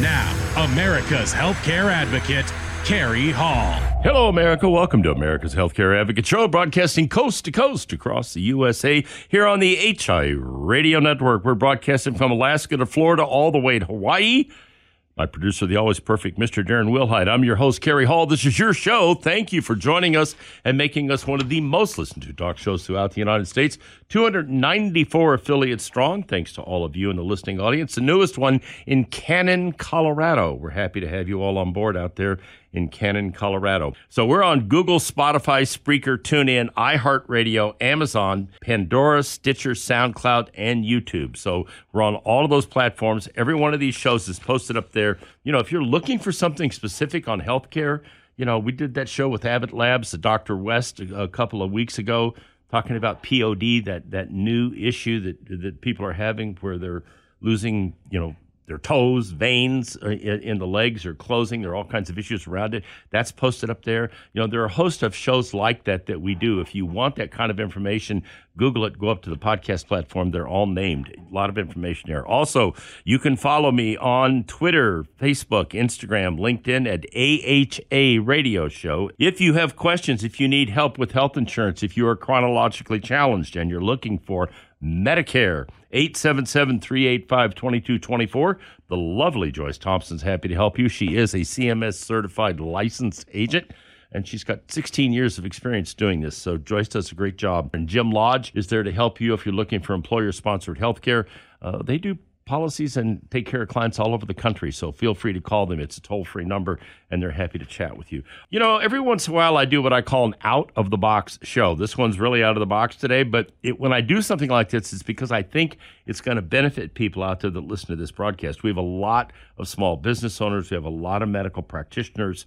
Now, America's healthcare advocate, Kerry Hall. Hello, America. Welcome to America's Healthcare Advocate Show, broadcasting coast to coast across the USA here on the HI Radio Network. We're broadcasting from Alaska to Florida, all the way to Hawaii. My producer, the always perfect Mr. Darren Wilhite. I'm your host, Kerry Hall. This is your show. Thank you for joining us and making us one of the most listened to talk shows throughout the United States. 294 affiliates strong. Thanks to all of you in the listening audience. The newest one in Cannon, Colorado. We're happy to have you all on board out there in Cannon, Colorado. So we're on Google, Spotify, Spreaker, TuneIn, iHeartRadio, Amazon, Pandora, Stitcher, SoundCloud, and YouTube. So we're on all of those platforms. Every one of these shows is posted up there. You know, if you're looking for something specific on healthcare, you know, we did that show with Abbott Labs, the Dr. West, a, couple of weeks ago, talking about POD, that that new issue that that people are having where they're losing, you know, their toes, veins uh, in the legs are closing. There are all kinds of issues around it. That's posted up there. You know, there are a host of shows like that that we do. If you want that kind of information, Google it, go up to the podcast platform. They're all named. A lot of information there. Also, you can follow me on Twitter, Facebook, Instagram, LinkedIn at AHA Radio Show. If you have questions, if you need help with health insurance, if you are chronologically challenged and you're looking for Medicare. 877 385 2224. The lovely Joyce Thompson's happy to help you. She is a CMS certified licensed agent and she's got 16 years of experience doing this. So Joyce does a great job. And Jim Lodge is there to help you if you're looking for employer sponsored health care. Uh, they do policies and take care of clients all over the country. So feel free to call them. It's a toll free number, and they're happy to chat with you. You know, every once in a while, I do what I call an out of the box show. This one's really out of the box today, but it, when I do something like this, it's because I think it's going to benefit people out there that listen to this broadcast. We have a lot of small business owners, we have a lot of medical practitioners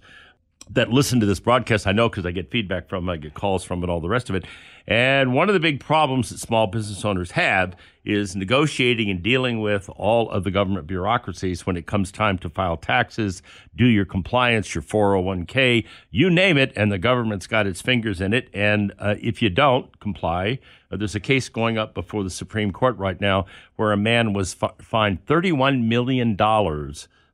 that listen to this broadcast. I know because I get feedback from I get calls from and all the rest of it. And one of the big problems that small business owners have is negotiating and dealing with all of the government bureaucracies when it comes time to file taxes, do your compliance, your 401k, you name it, and the government's got its fingers in it. And uh, if you don't comply, uh, there's a case going up before the Supreme Court right now where a man was fi- fined $31 million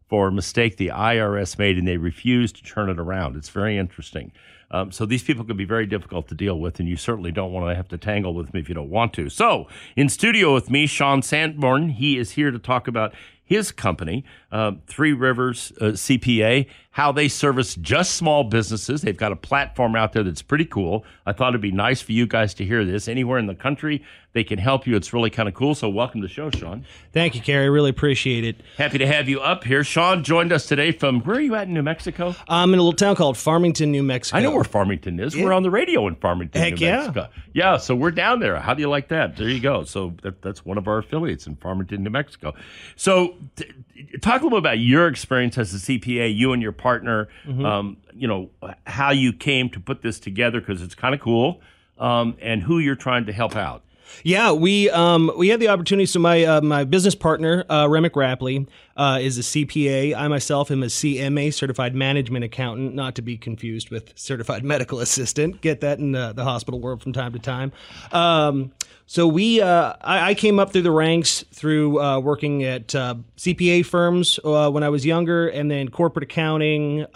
for a mistake the IRS made and they refused to turn it around. It's very interesting. Um, so these people can be very difficult to deal with, and you certainly don't want to have to tangle with them if you don't want to. So, in studio with me, Sean Sanborn. He is here to talk about his company, uh, Three Rivers uh, CPA, how they service just small businesses. They've got a platform out there that's pretty cool. I thought it'd be nice for you guys to hear this. Anywhere in the country, they can help you. It's really kind of cool. So, welcome to the show, Sean. Thank you, Kerry. Really appreciate it. Happy to have you up here. Sean joined us today from where are you at in New Mexico? I'm in a little town called Farmington, New Mexico. I know where Farmington is. Yeah. We're on the radio in Farmington, Heck New Mexico. Yeah. Yeah, so we're down there. How do you like that? There you go. So that, that's one of our affiliates in Farmington, New Mexico. So t- talk a little bit about your experience as a CPA, you and your partner. Mm-hmm. Um, you know how you came to put this together because it's kind of cool, um, and who you're trying to help out. Yeah, we um, we had the opportunity. So my uh, my business partner uh, Remick Rapley uh, is a CPA. I myself am a CMA, Certified Management Accountant, not to be confused with Certified Medical Assistant. Get that in the, the hospital world from time to time. Um, so we, uh, I, I, came up through the ranks through uh, working at uh, CPA firms uh, when I was younger, and then corporate accounting,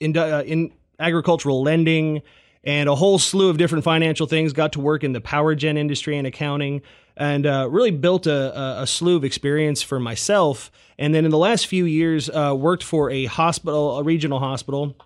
in, in agricultural lending, and a whole slew of different financial things. Got to work in the power gen industry and accounting, and uh, really built a, a, slew of experience for myself. And then in the last few years, worked for a hospital, a regional hospital,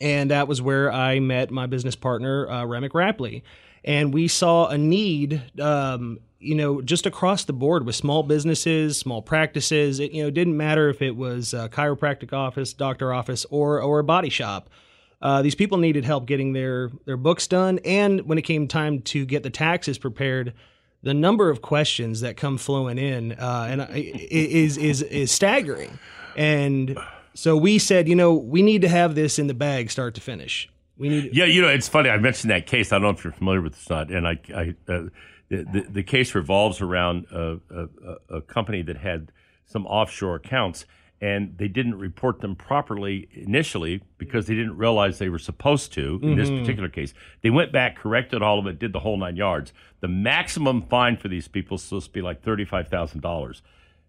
and that was where I met my business partner, Remick Rapley and we saw a need um, you know just across the board with small businesses small practices it you know didn't matter if it was a chiropractic office doctor office or or a body shop uh, these people needed help getting their their books done and when it came time to get the taxes prepared the number of questions that come flowing in uh, and is is is staggering and so we said you know we need to have this in the bag start to finish we need. Yeah, you know, it's funny. I mentioned that case. I don't know if you're familiar with this not. And I, I uh, the, the case revolves around a, a, a, company that had some offshore accounts, and they didn't report them properly initially because they didn't realize they were supposed to. In mm-hmm. this particular case, they went back, corrected all of it, did the whole nine yards. The maximum fine for these people is supposed to be like thirty-five thousand dollars.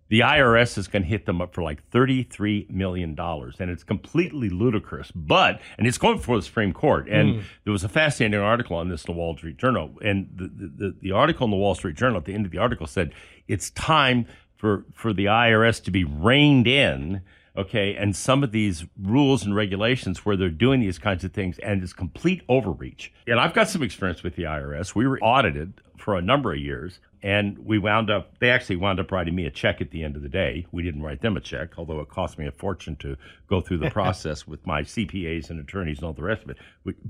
the IRS is going to hit them up for like $33 million. And it's completely ludicrous. But, and it's going before the Supreme Court. And mm. there was a fascinating article on this in the Wall Street Journal. And the, the, the, article in the Wall Street Journal at the end of the article said it's time for, for the IRS to be reined in okay, and some of these rules and regulations where they're doing these kinds of things and it's complete overreach. And I've got some experience with the IRS. We were audited for a number of years and we wound up they actually wound up writing me a check at the end of the day. We didn't write them a check, although it cost me a fortune to go through the process with my CPAs and attorneys and all the rest of it.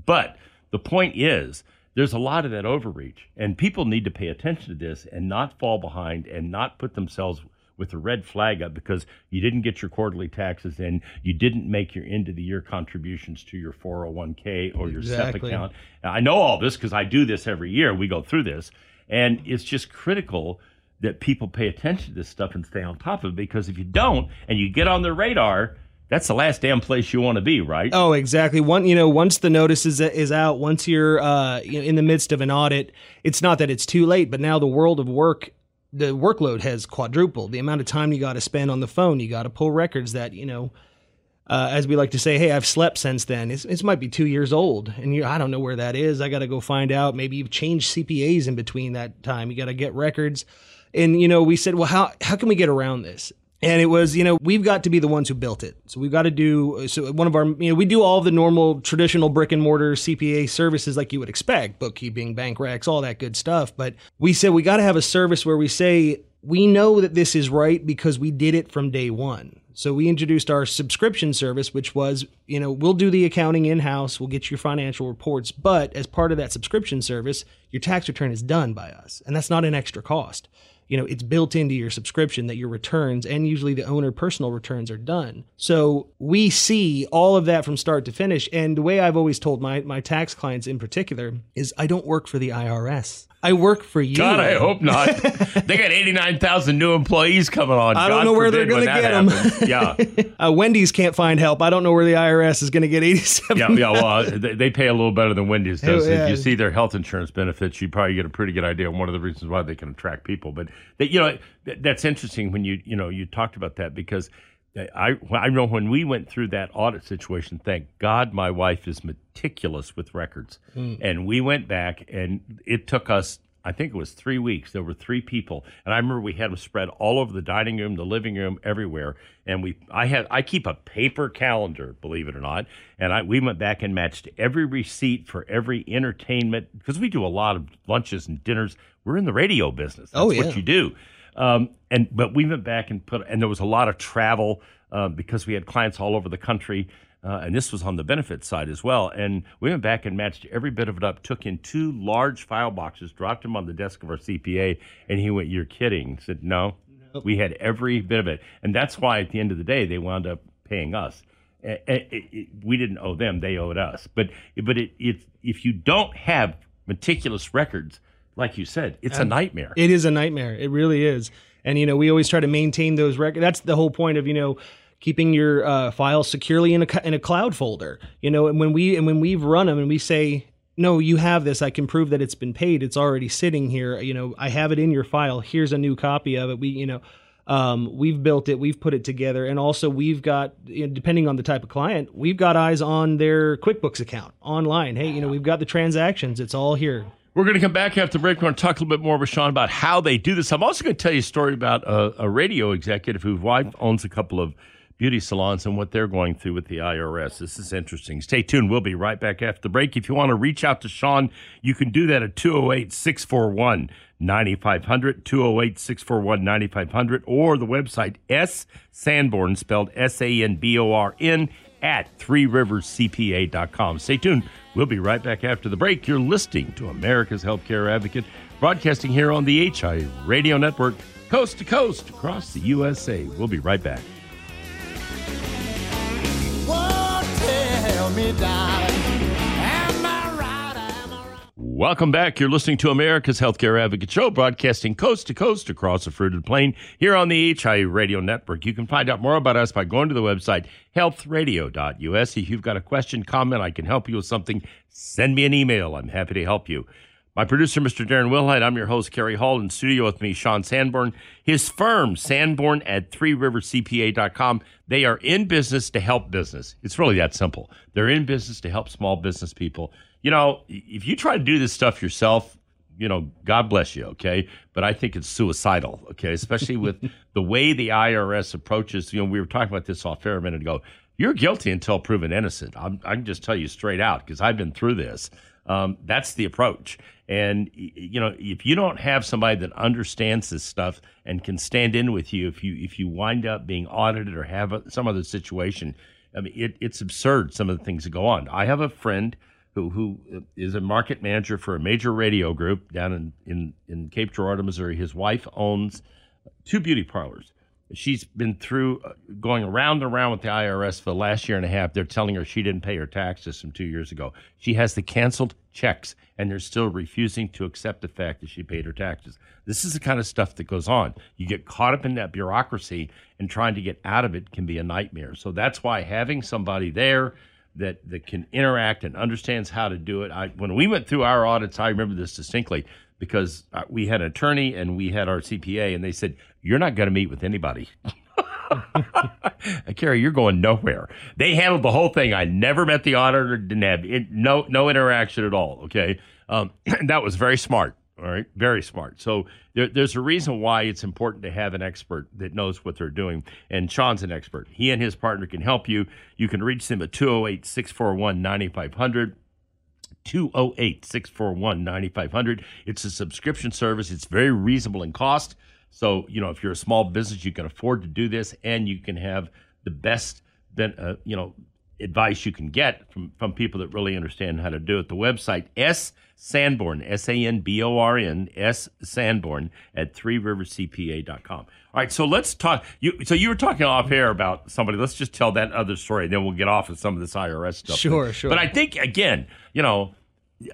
But the point is there's a lot of that overreach and people need to pay attention to this and not fall behind and not put themselves with a red flag up because you didn't get your quarterly taxes in, you didn't make your end of the year contributions to your 401k or your exactly. SEP account. Now, I know all this because I do this every year. We go through this, and it's just critical that people pay attention to this stuff and stay on top of it because if you don't and you get on their radar, that's the last damn place you want to be, right? Oh, exactly. One, you know, once the notice is is out, once you're uh, in the midst of an audit, it's not that it's too late, but now the world of work the workload has quadrupled. The amount of time you got to spend on the phone, you got to pull records that you know. Uh, as we like to say, hey, I've slept since then. It's, it might be two years old, and you I don't know where that is. I got to go find out. Maybe you've changed CPAs in between that time. You got to get records, and you know, we said, well, how how can we get around this? And it was you know we've got to be the ones who built it. So we've got to do so one of our you know we do all the normal traditional brick and mortar cpa services like you would expect bookkeeping bank recs all that good stuff. But we said we got to have a service where we say we know that this is right because we did it from day one. So we introduced our subscription service which was you know we'll do the accounting in house we'll get your financial reports but as part of that subscription service your tax return is done by us and that's not an extra cost you know it's built into your subscription that your returns and usually the owner personal returns are done so we see all of that from start to finish and the way i've always told my, my tax clients in particular is i don't work for the irs I work for you. God, I hope not. they got 89,000 new employees coming on. I don't God know where they're going to get them. yeah. uh, Wendy's can't find help. I don't know where the IRS is going to get 87. Yeah, yeah. Well, uh, they, they, pay a little better than Wendy's does. If you see their health insurance benefits, you probably get a pretty good idea on one of the reasons why they can attract people. But they, you know, that's interesting when you you know you talked about that because I I know when we went through that audit situation. Thank God, my wife is meticulous with records, mm. and we went back, and it took us. I think it was three weeks. There were three people, and I remember we had them spread all over the dining room, the living room, everywhere. And we, I had, I keep a paper calendar, believe it or not, and I we went back and matched every receipt for every entertainment because we do a lot of lunches and dinners. We're in the radio business. That's oh, yeah. what you do. Um, and but we went back and put, and there was a lot of travel uh, because we had clients all over the country. Uh, and this was on the benefit side as well. And we went back and matched every bit of it up, took in two large file boxes, dropped them on the desk of our CPA, and he went, You're kidding. I said, No, we had every bit of it. And that's why at the end of the day, they wound up paying us. It, it, it, we didn't owe them; they owed us. But but it, if you don't have meticulous records, like you said, it's a nightmare. It is a nightmare. It really is. And you know, we always try to maintain those records. That's the whole point of you know keeping your uh, files securely in a in a cloud folder. You know, and when we and when we've run them and we say. No, you have this. I can prove that it's been paid. It's already sitting here. You know, I have it in your file. Here's a new copy of it. We, you know, um, we've built it, we've put it together, and also we've got, you know, depending on the type of client, we've got eyes on their QuickBooks account online. Hey, you know, we've got the transactions; it's all here. We're going to come back after the break. We're going to talk a little bit more with Sean about how they do this. I'm also going to tell you a story about a, a radio executive whose wife owns a couple of beauty salons and what they're going through with the IRS. This is interesting. Stay tuned. We'll be right back after the break. If you want to reach out to Sean, you can do that at 208 641 9500, 208 641 9500, or the website S Sanborn, spelled S A N B O R N, at Three threeriverscpa.com. Stay tuned. We'll be right back after the break. You're listening to America's Healthcare Advocate, broadcasting here on the HI Radio Network, coast to coast across the USA. We'll be right back. Welcome back. You're listening to America's Healthcare Advocate Show, broadcasting coast to coast across the fruited plain here on the HI Radio Network. You can find out more about us by going to the website healthradio.us. If you've got a question, comment, I can help you with something, send me an email. I'm happy to help you. My producer, Mr. Darren Wilhite. I'm your host, Kerry Hall. In studio with me, Sean Sanborn. His firm, Sanborn at threeriverscpa.com. They are in business to help business. It's really that simple. They're in business to help small business people. You know, if you try to do this stuff yourself, you know, God bless you, okay? But I think it's suicidal, okay? Especially with the way the IRS approaches. You know, we were talking about this off air a minute ago. You're guilty until proven innocent. I'm, I can just tell you straight out because I've been through this. Um, that's the approach. And you know, if you don't have somebody that understands this stuff and can stand in with you, if you if you wind up being audited or have a, some other situation, I mean, it, it's absurd. Some of the things that go on. I have a friend who who is a market manager for a major radio group down in in, in Cape Girardeau, Missouri. His wife owns two beauty parlors she's been through uh, going around and around with the IRS for the last year and a half. They're telling her she didn't pay her taxes from two years ago. She has the canceled checks, and they're still refusing to accept the fact that she paid her taxes. This is the kind of stuff that goes on. You get caught up in that bureaucracy, and trying to get out of it can be a nightmare. So that's why having somebody there that that can interact and understands how to do it. I, when we went through our audits, I remember this distinctly because uh, we had an attorney and we had our CPA, and they said, You're not going to meet with anybody. Kerry, you're going nowhere. They handled the whole thing. I never met the auditor, didn't have it, no no interaction at all. Okay, um, that was very smart. All right, very smart. So there, there's a reason why it's important to have an expert that knows what they're doing. And Sean's an expert. He and his partner can help you. You can reach them at 208 641 9500. 208 641 9500. It's a subscription service, it's very reasonable in cost. So, you know, if you're a small business, you can afford to do this and you can have the best, uh, you know, advice you can get from, from people that really understand how to do it. The website, S Sanborn, S A N B O R N, S Sanborn at three riverscpa.com. All right, so let's talk. You, so you were talking off air about somebody. Let's just tell that other story, then we'll get off of some of this IRS stuff. Sure, sure. But I think, again, you know,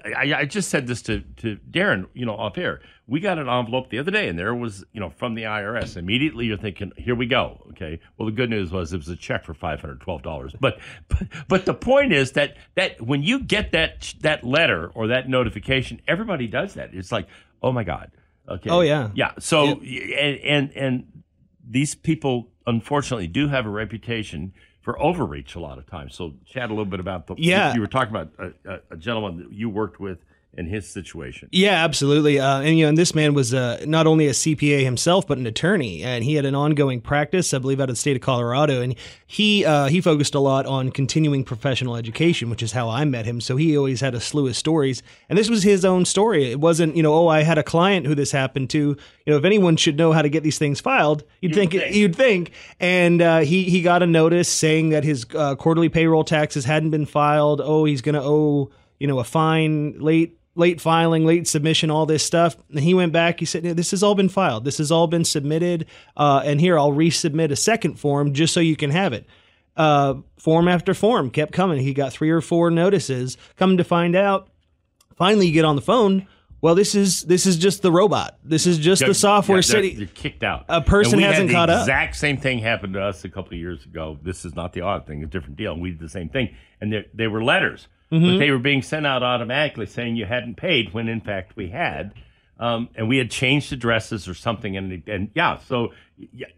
I, I, just said this to, to Darren, you know, off air. We got an envelope the other day, and there was, you know, from the IRS. Immediately, you're thinking, "Here we go." Okay. Well, the good news was it was a check for five hundred twelve dollars. But, but, but the point is that that when you get that that letter or that notification, everybody does that. It's like, oh my god. Okay. Oh yeah. Yeah. So and and and these people unfortunately do have a reputation for overreach a lot of times. So chat a little bit about the. Yeah. You were talking about a, a gentleman that you worked with in his situation. Yeah, absolutely. Uh, and you know, and this man was uh, not only a CPA himself, but an attorney, and he had an ongoing practice, I believe, out of the state of Colorado. And he uh, he focused a lot on continuing professional education, which is how I met him. So he always had a slew of stories, and this was his own story. It wasn't, you know, oh, I had a client who this happened to. You know, if anyone should know how to get these things filed, you'd, you'd think, think, you'd think. And uh, he he got a notice saying that his uh, quarterly payroll taxes hadn't been filed. Oh, he's going to owe you know a fine late late filing, late submission, all this stuff. And he went back. He said, "This has all been filed. This has all been submitted. Uh, and here I'll resubmit a second form just so you can have it." Uh, form after form kept coming. He got three or four notices. Coming to find out, finally you get on the phone. Well, this is this is just the robot. This is just the software yeah, city. You're kicked out. A person hasn't caught up. Exact same thing happened to us a couple of years ago. This is not the odd thing; a different deal. And we did the same thing, and they were letters mm-hmm. but they were being sent out automatically saying you hadn't paid when in fact we had. Um, and we had changed addresses or something, and and yeah, so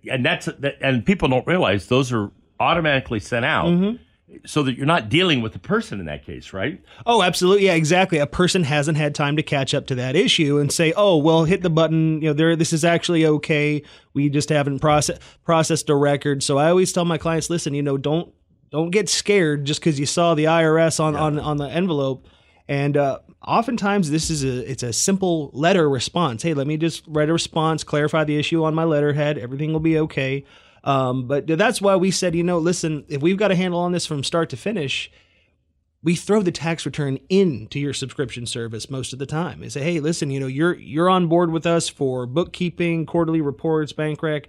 and that's and people don't realize those are automatically sent out. Mm-hmm so that you're not dealing with the person in that case, right? Oh, absolutely. Yeah, exactly. A person hasn't had time to catch up to that issue and say, "Oh, well, hit the button. You know, there. This is actually okay. We just haven't process, processed a record." So I always tell my clients, "Listen, you know, don't don't get scared just because you saw the IRS on, yeah. on, on the envelope. And uh, oftentimes this is a it's a simple letter response. Hey, let me just write a response, clarify the issue on my letterhead. Everything will be okay. Um, but that's why we said, you know, listen, if we've got a handle on this from start to finish, we throw the tax return into your subscription service most of the time. And say, hey, listen, you know, you're you're on board with us for bookkeeping, quarterly reports, bank rec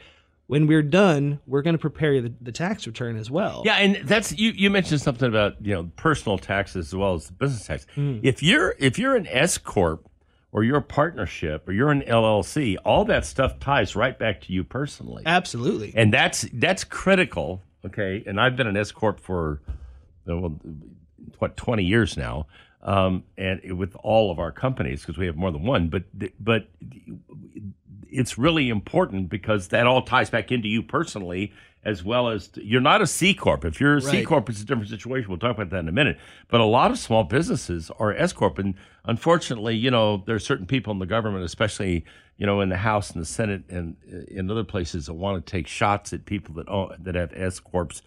when we're done, we're going to prepare the, the, tax return as well. Yeah, and that's you. You mentioned something about you know personal taxes as well as the business tax. Mm. If you're if you're an S corp or you're a partnership or you're an LLC, all that stuff ties right back to you personally. Absolutely, and that's that's critical. Okay, and I've been an S corp for well, what twenty years now. um, and with all of our companies because we have more than one. But but it's really important because that all ties back into you personally as well as you're not a C corp. If you're a C Right. corp, it's a different situation. We'll talk about that in a minute. But a lot of small businesses are S corp, and unfortunately, you know, there are certain people in the government, especially you know in the House and the Senate and uh, in other places, that want to take shots at people that own, that have S corps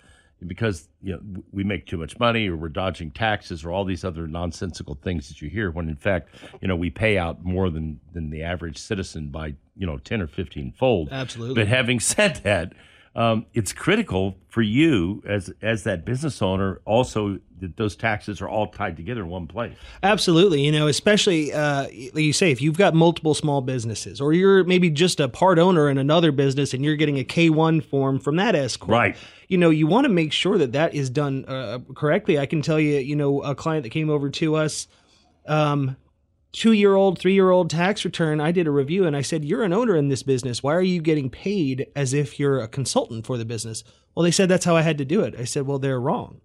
because you know we make too much money or we're dodging taxes or all these other nonsensical things that you hear when in fact you know we pay out more than than the average citizen by you know 10 or 15 fold Absolutely. but having said that um, it's critical for you as as that business owner also that those taxes are all tied together in one place Absolutely. You know, especially uh, like you say, if you've got multiple small businesses, or you're maybe just a part owner in another business, and you're getting a K one form from that S corp, Right. You know, you want to make sure that that is done uh, correctly. I can tell you, you know, a client that came over to us, um, two year old, three year old tax return. I did a review, and I said, "You're an owner in this business. Why are you getting paid as if you're a consultant for the business?" Well, they said that's how I had to do it. I said, "Well, they're wrong."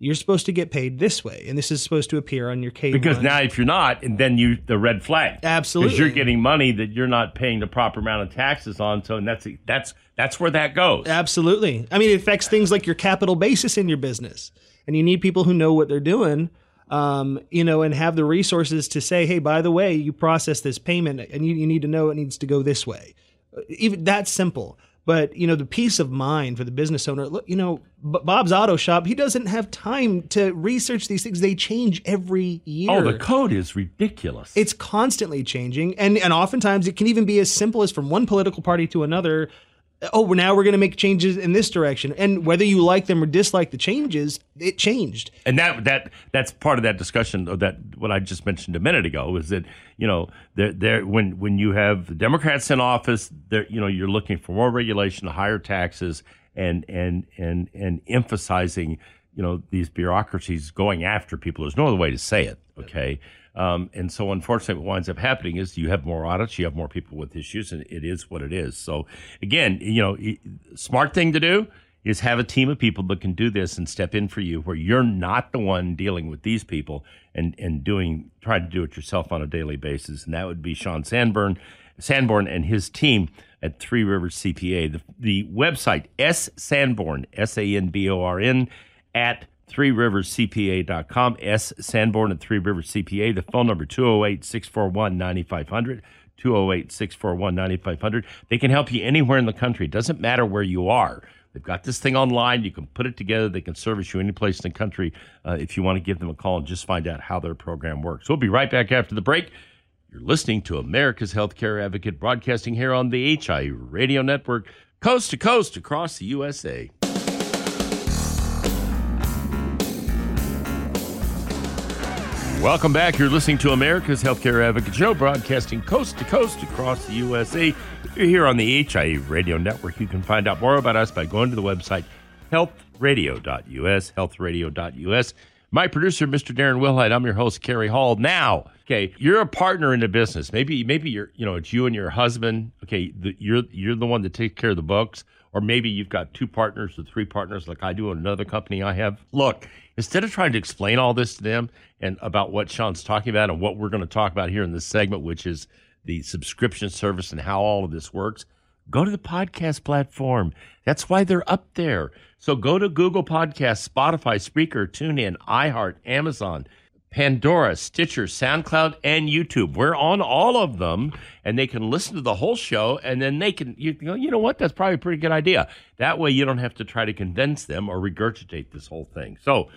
You're supposed to get paid this way, and this is supposed to appear on your K. because now if you're not and then you the red flag Absolutely. because you're getting money that you're not paying the proper amount of taxes on so and that's that's that's where that goes Absolutely. I mean, it affects things like your capital basis in your business, and you need people who know what they're doing, um, you know, and have the resources to say, "Hey, by the way, you process this payment, and you, you need to know it needs to go this way." Even that's simple. But you know, the peace of mind for the business owner. Look, you know, B- Bob's Auto Shop. He doesn't have time to research these things. They change every year. oh the code is ridiculous it's constantly changing and and oftentimes it can even be as simple as from one political party to another oh now we're going to make changes in this direction. And whether you like them or dislike the changes it changed. And that that that's part of that discussion of that what I just mentioned a minute ago is that you know there there when when you have the Democrats in office there you know you're looking for more regulation higher taxes and and and and emphasizing you know these bureaucracies going after people. There's no other way to say it okay um, and so unfortunately what winds up happening is you have more audits you have more people with issues and it is what it is so again you know smart thing to do is have a team of people that can do this and step in for you where you're not the one dealing with these people and, and doing trying to do it yourself on a daily basis. And that would be Sean Sanborn Sanborn and his team at Three Rivers CPA. The, the website S Sanborn, S A N B O R N at Three Rivers CPA.com. S Sanborn at Three Rivers CPA. The phone number 208 641 9500. 208 641 9500. They can help you anywhere in the country. It doesn't matter where you are. They've got this thing online. You can put it together. They can service you any place in the country uh, if you want to give them a call and just find out how their program works. We'll be right back after the break. You're listening to America's Healthcare Advocate broadcasting here on the HI Radio Network, coast to coast across the USA. Welcome back. You're listening to America's Healthcare Advocate Show, broadcasting coast to coast across the USA. You're here on the HI Radio Network. You can find out more about us by going to the website healthradio.us, healthradio.us. My producer, Mr. Darren Wilhite. I'm your host, Kerry Hall. Now, okay, you're a partner in the business. Maybe, maybe you're, you know, it's you and your husband. Okay, the, you're you're the one that takes care of the books, or maybe you've got two partners or three partners, like I do in another company I have. Look, instead of trying to explain all this to them and about what Sean's talking about and what we're going to talk about here in this segment, which is the subscription service and how all of this works, go to the podcast platform. That's why they're up there. So go to Google Podcasts, Spotify, Spreaker, TuneIn, iHeart, Amazon, Pandora, Stitcher, SoundCloud, and YouTube. We're on all of them, and they can listen to the whole show, and then they can, you know, you know what? That's probably a pretty good idea. That way you don't have to try to convince them or regurgitate this whole thing. So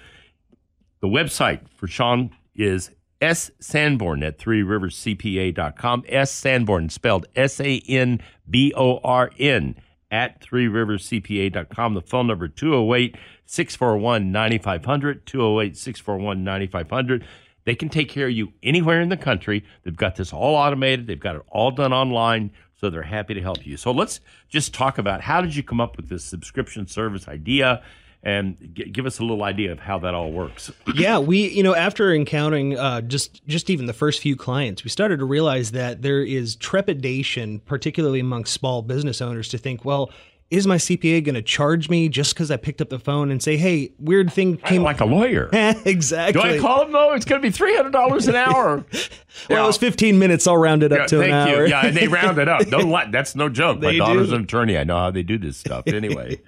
the website for Sean is S Sanborn at three rivers CPA.com. S Sanborn spelled S A N B O R N at three rivers CPA.com. The phone number 208 641 9500. 208 641 9500. They can take care of you anywhere in the country. They've got this all automated, they've got it all done online. So they're happy to help you. So let's just talk about how did you come up with this subscription service idea and give us a little idea of how that all works. yeah, we you know after encountering uh, just just even the first few clients, we started to realize that there is trepidation, particularly among small business owners, to think, well, is my CPA going to charge me just because I picked up the phone and say, "Hey, weird thing came"? like a lawyer. exactly. Do I call him though? It's going to be three hundred dollars an hour. well, it was 15 minutes. I'll round it up Yeah, to an hour. you. Yeah, and they round it up. Don't let, that's no joke. My daughter's do. an attorney. I know how they do this stuff. Anyway,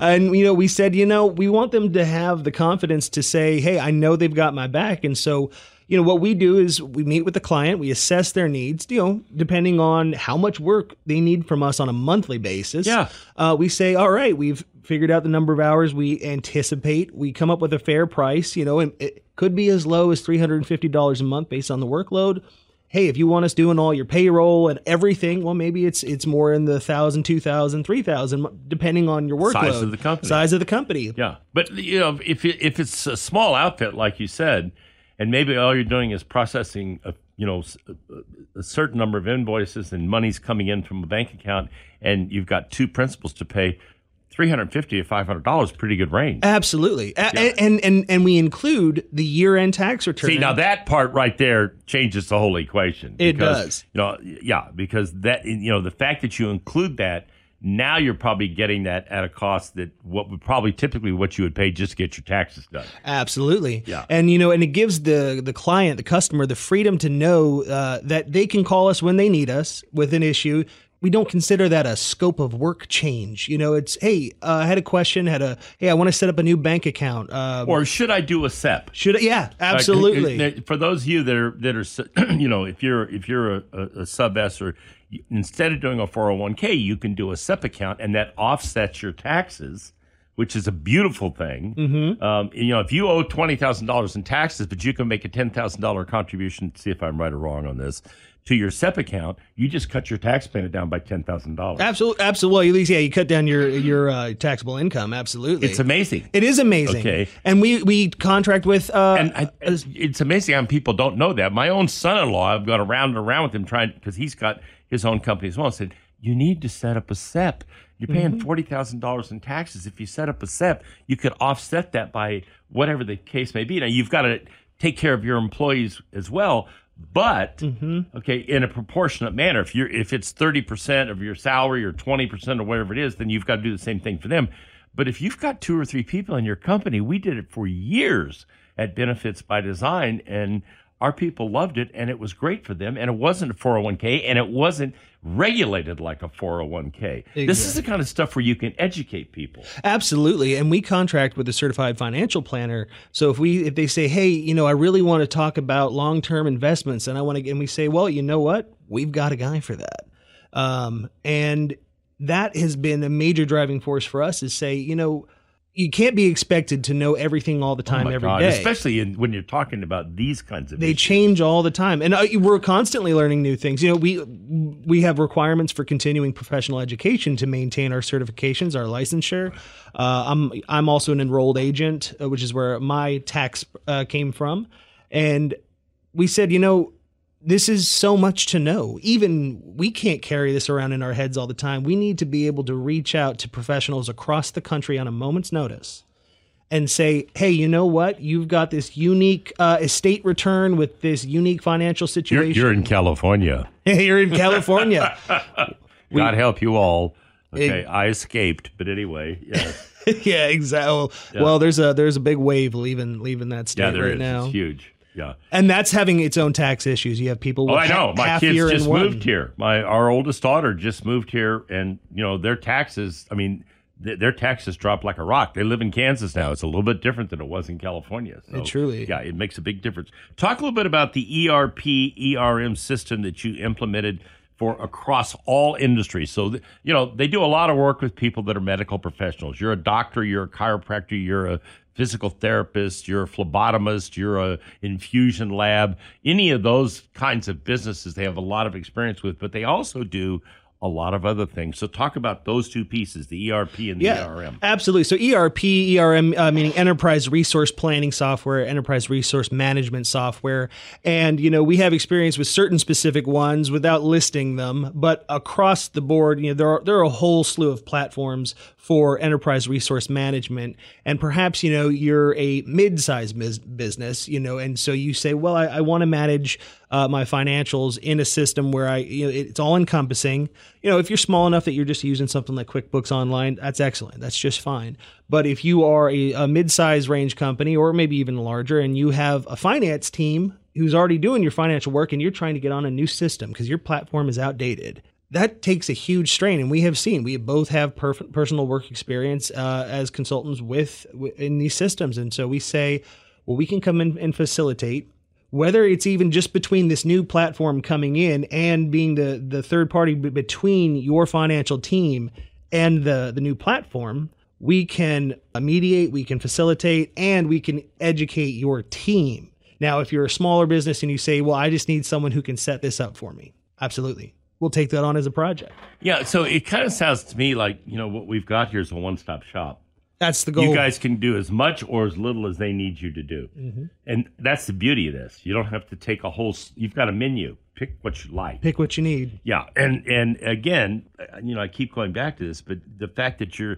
And you know, we said, you know, we want them to have the confidence to say, "Hey, I know they've got my back." And so, you know, what we do is we meet with the client, we assess their needs, you know, depending on how much work they need from us on a monthly basis. Yeah. Uh, we say, "All right, we've figured out the number of hours we anticipate. We come up with a fair price, you know, and it could be as low as $350 a month based on the workload." Hey, if you want us doing all your payroll and everything, well, maybe it's it's more in the thousand, two thousand, three thousand, depending on your workload, Size of the company. size of the company. yeah. But you know, if it, if it's a small outfit like you said, and maybe all you're doing is processing, a, you know, a, a certain number of invoices and money's coming in from a bank account, and you've got two principals to pay, three hundred fifty to five hundred dollars, pretty good range. Absolutely, A- and, and and we include the year-end tax return. See, now that part right there changes the whole equation. It because, does. You know, yeah, because that you know the fact that you include that now you're probably getting that at a cost that what would probably typically what you would pay just to get your taxes done. Absolutely. Yeah. And you know, and it gives the the client, the customer, the freedom to know uh, that they can call us when they need us with an issue. We don't consider that a scope of work change. You know, it's hey, uh, I had a question, had a hey, I want to set up a new bank account. Uh, Or should I do a SEP? should I, yeah, absolutely. Uh, For those of you that are that are you know if you're if you're a, a, a sub S or instead of doing a 401k you can do a SEP account and that offsets your taxes. Which is a beautiful thing. Mm-hmm. Um, you know, if you owe twenty thousand dollars in taxes, but you can make a ten thousand dollar contribution. See if I'm right or wrong on this. To your SEP account, you just cut your tax payment down by ten thousand dollars. Absolutely, absolutely. At least, yeah, you cut down your your uh, taxable income. Absolutely, It's amazing. It is amazing. Okay. and we we contract with uh, And I, it's amazing how people don't know that. My own son-in-law, I've gone around and around with him trying because he's got his own company as well. Said, "You need to set up a SEP. You're paying mm-hmm. forty thousand dollars in taxes. If you set up a SEP, you could offset that by whatever the case may be. Now you've got to take care of your employees as well." But mm-hmm. okay, in a proportionate manner. If you're if it's thirty percent of your salary or twenty percent or whatever it is, then you've got to do the same thing for them. But if you've got two or three people in your company, we did it for years at Benefits by Design, and our people loved it, and it was great for them. And it wasn't a 401k, and it wasn't regulated like a 401k. This is the kind of stuff where you can educate people. Absolutely, and we contract with a certified financial planner. So if we if they say, "Hey, you know, I really want to talk about long term investments," and I want to, and we say, "Well, you know what? We've got a guy for that," um, and that has been a major driving force for us. Is say, you know, you can't be expected to know everything all the time Oh every God, day. especially in, when you're talking about these kinds of things. they issues. change all the time and uh, we're constantly learning new things you know we we have requirements for continuing professional education to maintain our certifications our licensure uh, i'm i'm also an enrolled agent uh, which is where my tax uh, came from and we said you know this is so much to know. Even we can't carry this around in our heads all the time. We need to be able to reach out to professionals across the country on a moment's notice and say, hey, you know what? You've got this unique uh, estate return with this unique financial You're, situation. you're in California. You're in California. God help you all. Okay, I escaped, but anyway, yeah, yeah, exactly. Well, well, there's a there's a big wave leaving leaving that state yeah, there right is. now, It's huge. Yeah. and that's having its own tax issues. You have people. Oh, I know. ha- My kids just moved here. My our oldest daughter just moved here, and you know their taxes. I mean, th- their taxes dropped like a rock. They live in Kansas now. It's a little bit different than it was in California. So, It truly- yeah, it makes a big difference. Talk a little bit about the ERP ERM system that you implemented for across all industries. So, th- you know, they do a lot of work with people that are medical professionals. You're a doctor, you're a chiropractor, you're a physical therapist, you're a phlebotomist, you're a infusion lab, any of those kinds of businesses they have a lot of experience with, but they also do a lot of other things. So talk about those two pieces, the ERP and the Yeah, ERM. absolutely. So ERP, ERM, uh, meaning Enterprise Resource Planning Software, Enterprise Resource Management Software, and you know we have experience with certain specific ones without listing them, but across the board, you know there are there are a whole slew of platforms for enterprise resource management. And perhaps, you know, you're a mid-sized business, you know, and so you say, well, I, I want to manage uh, my financials in a system where I, you know, it's all encompassing. You know, if you're small enough that you're just using something like QuickBooks Online, that's excellent. That's just fine. But if you are a, a mid-sized range company or maybe even larger and you have a finance team who's already doing your financial work and you're trying to get on a new system because your platform is outdated, that takes a huge strain and we have seen we both have personal work experience uh, as consultants with, with in these systems and so we say well we can come in and facilitate whether it's even just between this new platform coming in and being the the third party b- between your financial team and the the new platform we can mediate we can facilitate and we can educate your team now if you're a smaller business and you say well i just need someone who can set this up for me absolutely we'll take that on as a project. Yeah, so it kind of sounds to me like you know what we've got here is a one-stop shop. That's the goal. You guys can do as much or as little as they need you to do, Mm-hmm. and that's the beauty of this. You don't have to take a whole. You've got a menu. Pick what you like. Pick what you need. Yeah, and and again, uh, you know, I keep going back to this, but the fact that you're,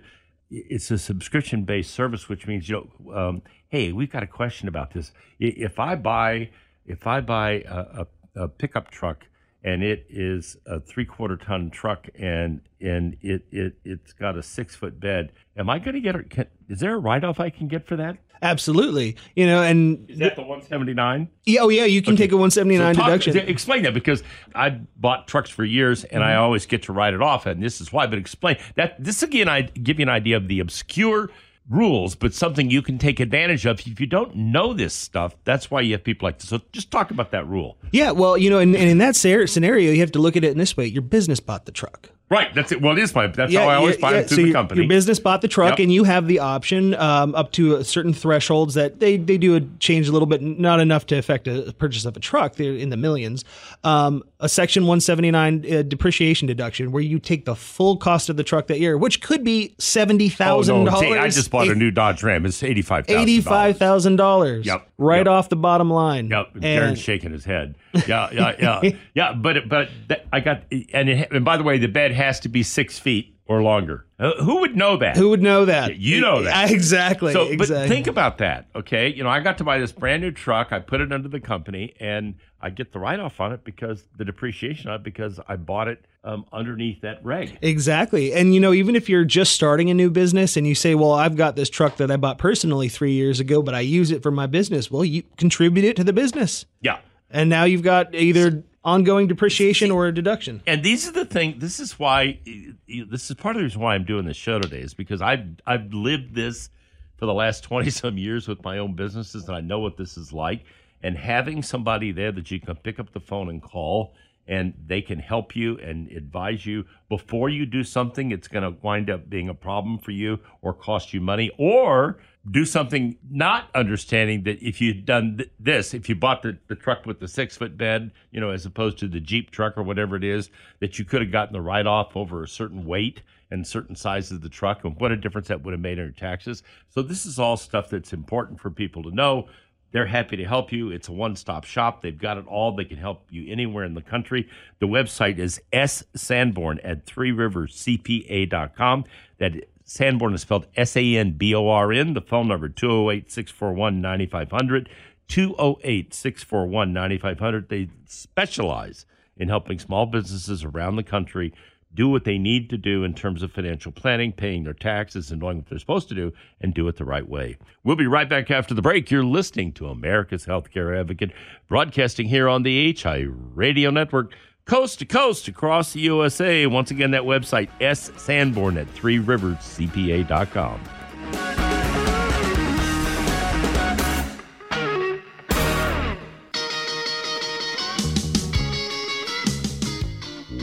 it's a subscription based service, which means you know, um, hey, we've got a question about this. If I buy, if I buy a, a, a pickup truck and it is a three quarter ton truck and and it it it's got a six foot bed, am I going to get? A, can, is there a write off I can get for that? Absolutely. You know, and Is that the one seventy nine? yeah, oh yeah, you can take a 179 So talk- deduction. Explain that because I bought trucks for years and Mm-hmm. I always get to write it off, and this is why. But explain that this again, I give you an idea of the obscure rules, but something you can take advantage of. If you don't know this stuff, that's why you have people like this. So just talk about that rule. yeah, well, you know, and, in that scenario, you have to look at it in this way: your business bought the truck. Right. That's it. Well, it is my. That's how I always yeah, buy yeah. it through So the your, company. Your business bought the truck, Yep. and you have the option um, up to a certain thresholds that they, they do a change a little bit, not enough to affect a purchase of a truck. They're in the millions. Um, a Section 179 uh, depreciation deduction, where you take the full cost of the truck that year, which could be seventy oh, thousand no, dollars. I just bought a new Dodge Ram. It's eighty five thousand. Eighty-five thousand dollars. Yep. Right Yep. off the bottom line. Yep, And- Darren's shaking his head. Yeah, yeah, yeah, yeah. But but that, I got and it, and by the way, the bed has to be six feet or longer. Uh, who would know that? Who would know that? You know that. exactly. So, exactly. but think about that, okay? You know, I got to buy this brand new truck. I put it under the company, and I get the write off on it because the depreciation on it because I bought it um, underneath that reg. Exactly. And you know, even if you're just starting a new business and you say, "Well, I've got this truck that I bought personally 3 years ago, but I use it for my business." Well, you contribute it to the business. Yeah. And now you've got either ongoing depreciation or a deduction. And these are the thing. This is why. This is part of the reason why I'm doing this show today is because I've I've lived this for the last twenty some years with my own businesses, and I know what this is like. And having somebody there that you can pick up the phone and call, and they can help you and advise you before you do something. It's going to wind up being a problem for you or cost you money, or do something not understanding that if you'd done th- this, if you bought the, the truck with the six foot bed, you know, as opposed to the Jeep truck or whatever it is, that you could have gotten the write off over a certain weight and certain size of the truck, and what a difference that would have made on your taxes. So, this is all stuff that's important for people to know. They're happy to help you. It's a one stop shop. They've got it all. They can help you anywhere in the country. The website is S Sanborn at three riverscpa.com. That Sanborn is spelled S A N B O R N. The phone number 208 641 9500. 208 641 9500. They specialize in helping small businesses around the country do what they need to do in terms of financial planning, paying their taxes, and knowing what they're supposed to do, and do it the right way. We'll be right back after the break. You're listening to America's Healthcare Advocate, broadcasting here on the HI Radio Network, coast to coast across the USA. Once again, that website, S Sanborn at three riverscpa.com.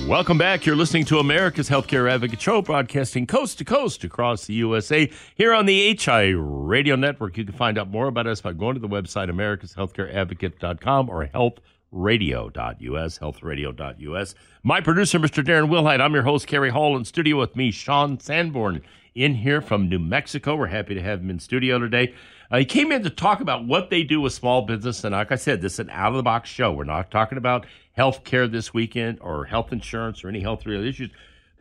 Welcome back. You're listening to America's Healthcare Advocate Show, broadcasting coast to coast across the USA here on the HI Radio Network. You can find out more about us by going to the website americashealthcareadvocate.com or healthradio.us, healthradio.us. My producer, Mr. Darren Wilhite. I'm your host, Kerry Hall, in studio with me, Sean Sanborn, in here from New Mexico. We're happy to have him in studio today. Uh, he came in to talk about what they do with small business. And like I said, this is an out of the box show. We're not talking about health care this weekend or health insurance or any health related issues.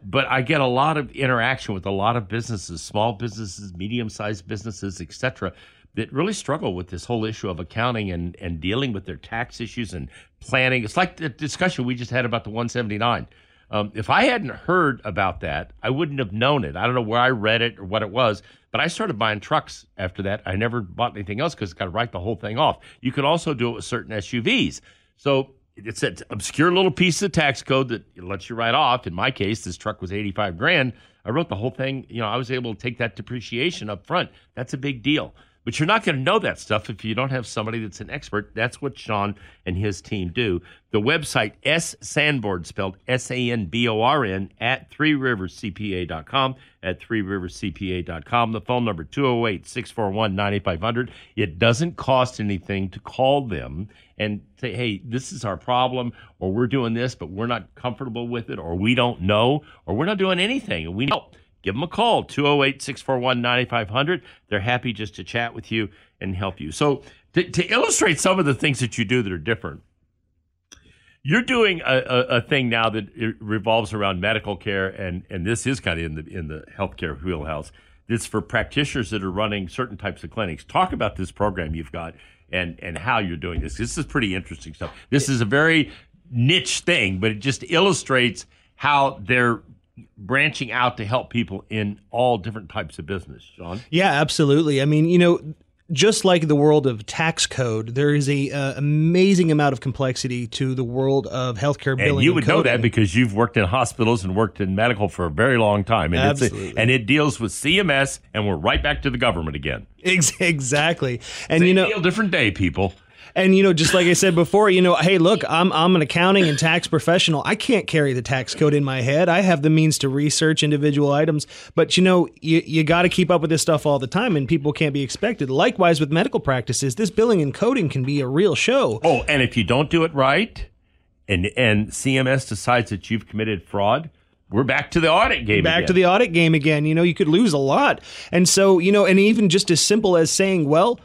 but I get a lot of interaction with a lot of businesses, small businesses, medium sized businesses, etc., that really struggle with this whole issue of accounting and, and dealing with their tax issues and planning. It's like the discussion we just had about the 179. Um, if I hadn't heard about that, I wouldn't have known it. I don't know where I read it or what it was, but I started buying trucks after that. I never bought anything else because got to write the whole thing off. You could also do it with certain SUVs. So it's an obscure little piece of tax code that lets you write off. In my case, this truck was 85 grand. I wrote the whole thing. You know, I was able to take that depreciation up front. That's a big deal. But you're not going to know that stuff if you don't have somebody that's an expert. That's what Sean and his team do. The website S Sanborn, spelled S A N B O R N, at three riverscpa.com, at three riverscpa.com. The phone number 208 641 9500. It doesn't cost anything to call them and say, hey, this is our problem, or we're doing this, but we're not comfortable with it, or we don't know, or we're not doing anything, and we know give them a call 208 641 9500 they're happy just to chat with you and help you. So to, to, illustrate some of the things that you do that are different you're doing a, a, a, thing now that revolves around medical care and, and this is kind of in the in the healthcare wheelhouse. It's for practitioners that are running certain types of clinics. Talk about this program you've got and and how you're doing this. This is pretty interesting stuff. This is a very niche thing but it just illustrates how they're branching out to help people in all different types of business, Sean? Yeah, absolutely. I mean, you know, just like the world of tax code, there is a uh, amazing amount of complexity to the world of healthcare billing. And you would and know that because you've worked in hospitals and worked in medical for a very long time, and Absolutely. A, and it deals with CMS, and we're right back to the government again. Exactly, and Same you know, different day, people. And you know, just like I said before, you know, hey, look, I'm I'm an accounting and tax professional. I can't carry the tax code in my head. I have the means to research individual items, but you know, you you got to keep up with this stuff all the time, and people can't be expected. Likewise with medical practices, this billing and coding can be a real show. Oh, and if you don't do it right, and and CMS decides that you've committed fraud, we're back to the audit game. Again. Back again. to the audit game again. You know, you could lose a lot, and so you know, and even just as simple as saying, well.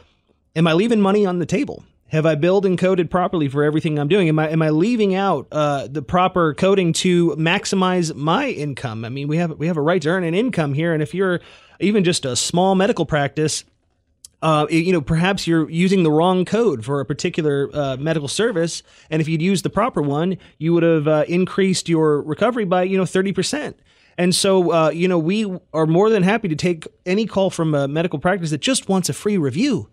Am I leaving money on the table? Have I billed and coded properly for everything I'm doing? Am I am I leaving out uh, the proper coding to maximize my income? I mean, we have we have a right to earn an income here, and if you're even just a small medical practice, uh, you know, perhaps you're using the wrong code for a particular uh, medical service, and if you'd used the proper one, you would have uh, increased your recovery by you know thirty percent. And so, uh, you know, we are more than happy to take any call from a medical practice that just wants a free review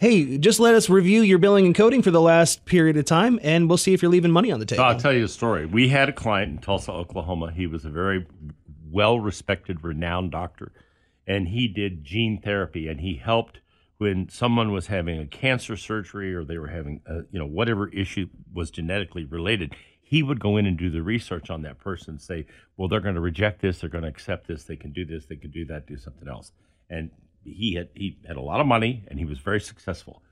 hey, just let us review your billing and coding for the last period of time, and we'll see if you're leaving money on the table. I'll tell you a story. We had a client in Tulsa, Oklahoma. He was a very well respected, renowned doctor, and he did gene therapy, and he helped when someone was having a cancer surgery or they were having, a, you know, whatever issue was genetically related. He would go in and do the research on that person, say, well, they're going to reject this, they're going to accept this, they can do this, they can do that, do something else. And he had he had a lot of money and he was very successful.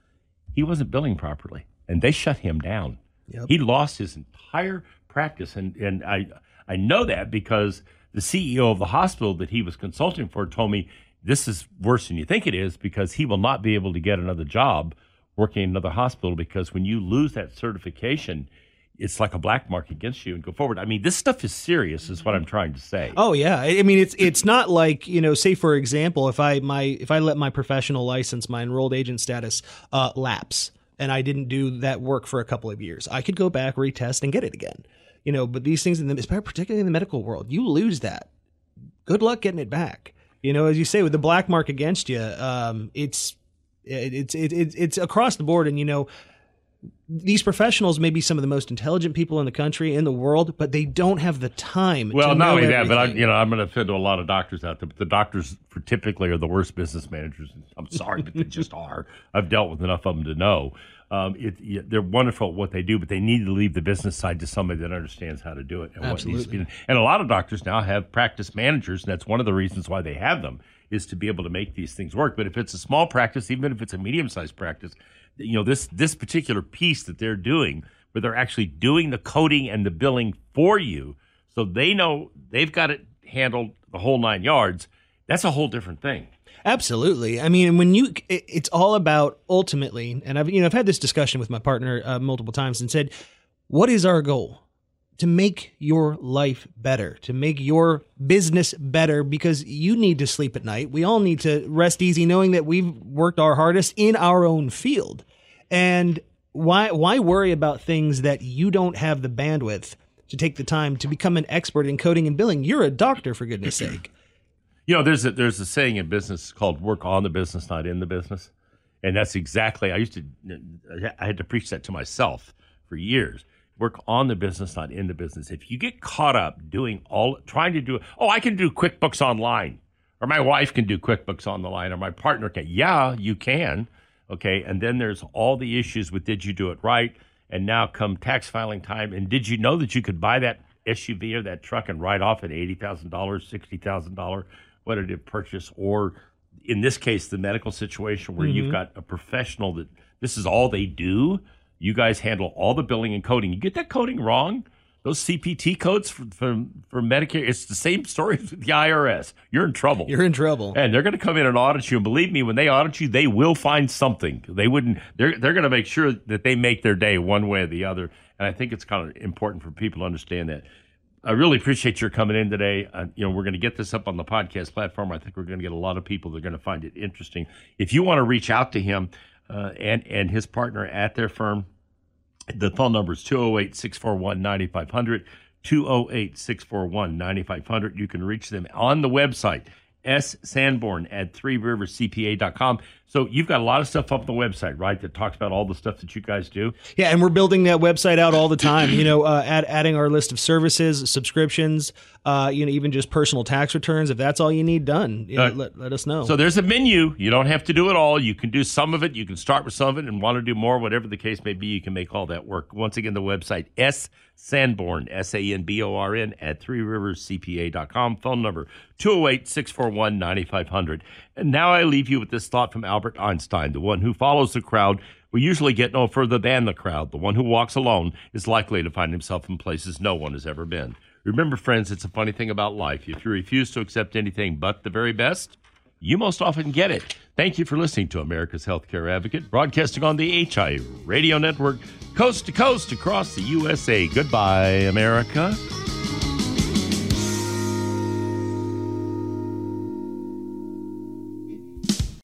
He wasn't billing properly, and they shut him down. Yep. He lost his entire practice, and and I I know that because the CEO of the hospital that he was consulting for told me this is worse than you think it is because he will not be able to get another job working in another hospital because when you lose that certification it's like a black mark against you and go forward. I mean, this stuff is serious, is what I'm trying to say. Oh yeah, I mean it's it's not like you know, say for example, if I my if I let my professional license, my enrolled agent status, uh, lapse, and I didn't do that work for a couple of years, I could go back, retest, and get it again. You know, but these things in the particularly in the medical world, you lose that. Good luck getting it back. You know, as you say, with the black mark against you, um, it's it's it's it's across the board, and you know these professionals may be some of the most intelligent people in the country in the world, but they don't have the time. Well, not only everything. that, but I, you know, I'm going to offend to a lot of doctors out there. But the doctors, for typically, are the worst business managers. I'm sorry, but they just are. I've dealt with enough of them to know. Um, it, they're wonderful at what they do, but they need to leave the business side to somebody that understands how to do it and Absolutely. what needs to be done. And a lot of doctors now have practice managers, and that's one of the reasons why they have them is to be able to make these things work. But if it's a small practice, even if it's a medium-sized practice, you know this this particular piece that they're doing where they're actually doing the coding and the billing for you so they know they've got it handled the whole nine yards that's a whole different thing Absolutely. I mean, when you, it, it's all about ultimately, and I've, you know, I've had this discussion with my partner uh, multiple times and said, what is our goal? to make your life better, to make your business better, because you need to sleep at night. We all need to rest easy knowing that we've worked our hardest in our own field. And why why worry about things that you don't have the bandwidth to take the time to become an expert in coding and billing? You're a doctor for goodness sake. You know, there's a, there's a saying in business called "work on the business, not in the business," and that's exactly. I used to, I had to preach that to myself for years. Work on the business, not in the business. If you get caught up doing all, trying to do, oh, I can do QuickBooks online, or my wife can do QuickBooks on the line, or my partner can. Yeah, you can. Okay, and then there's all the issues with did you do it right, and now come tax filing time, and did you know that you could buy that SUV or that truck and write off an eighty thousand dollars, sixty thousand dollar, what did it purchase, or in this case, the medical situation where you've mm-hmm. got a professional that this is all they do. You guys handle all the billing and coding. You get that coding wrong, those CPT codes for, for, for Medicare, it's the same story with the IRS. You're in trouble. You're in trouble. and they're going to come in and audit you. And believe me, when they audit you, they will find something. They wouldn't. They're they're going to make sure that they make their day one way or the other. And I think it's kind of important for people to understand that. I really appreciate your coming in today. Uh, you know, we're going to get this up on the podcast platform. I think we're going to get a lot of people that are going to find it interesting. If you want to reach out to him uh, and and his partner at their firm, the phone number is 208 641 9500. 208 641 9500. You can reach them on the website, S. At three riverscpa.com. So you've got a lot of stuff up on the website, right, that talks about all the stuff that you guys do. Yeah, and we're building that website out all the time. You know, uh, add, adding our list of services, subscriptions, uh, you know, even just personal tax returns. If that's all you need done, you know, Uh, let, let us know. So there's a menu. You don't have to do it all. You can do some of it. You can start with some of it and want to do more, whatever the case may be. You can make all that work. Once again, the website S Sanborn, S A N B O R N, at three riverscpa.com. Phone number 208 641 9500. And now I leave you with this thought from Albert Einstein the one who follows the crowd will usually get no further than the crowd. The one who walks alone is likely to find himself in places no one has ever been. Remember, friends, it's a funny thing about life. If you refuse to accept anything but the very best, you most often get it. Thank you for listening to America's Healthcare Advocate, broadcasting on the HI Radio Network, coast to coast across the USA. Goodbye, America.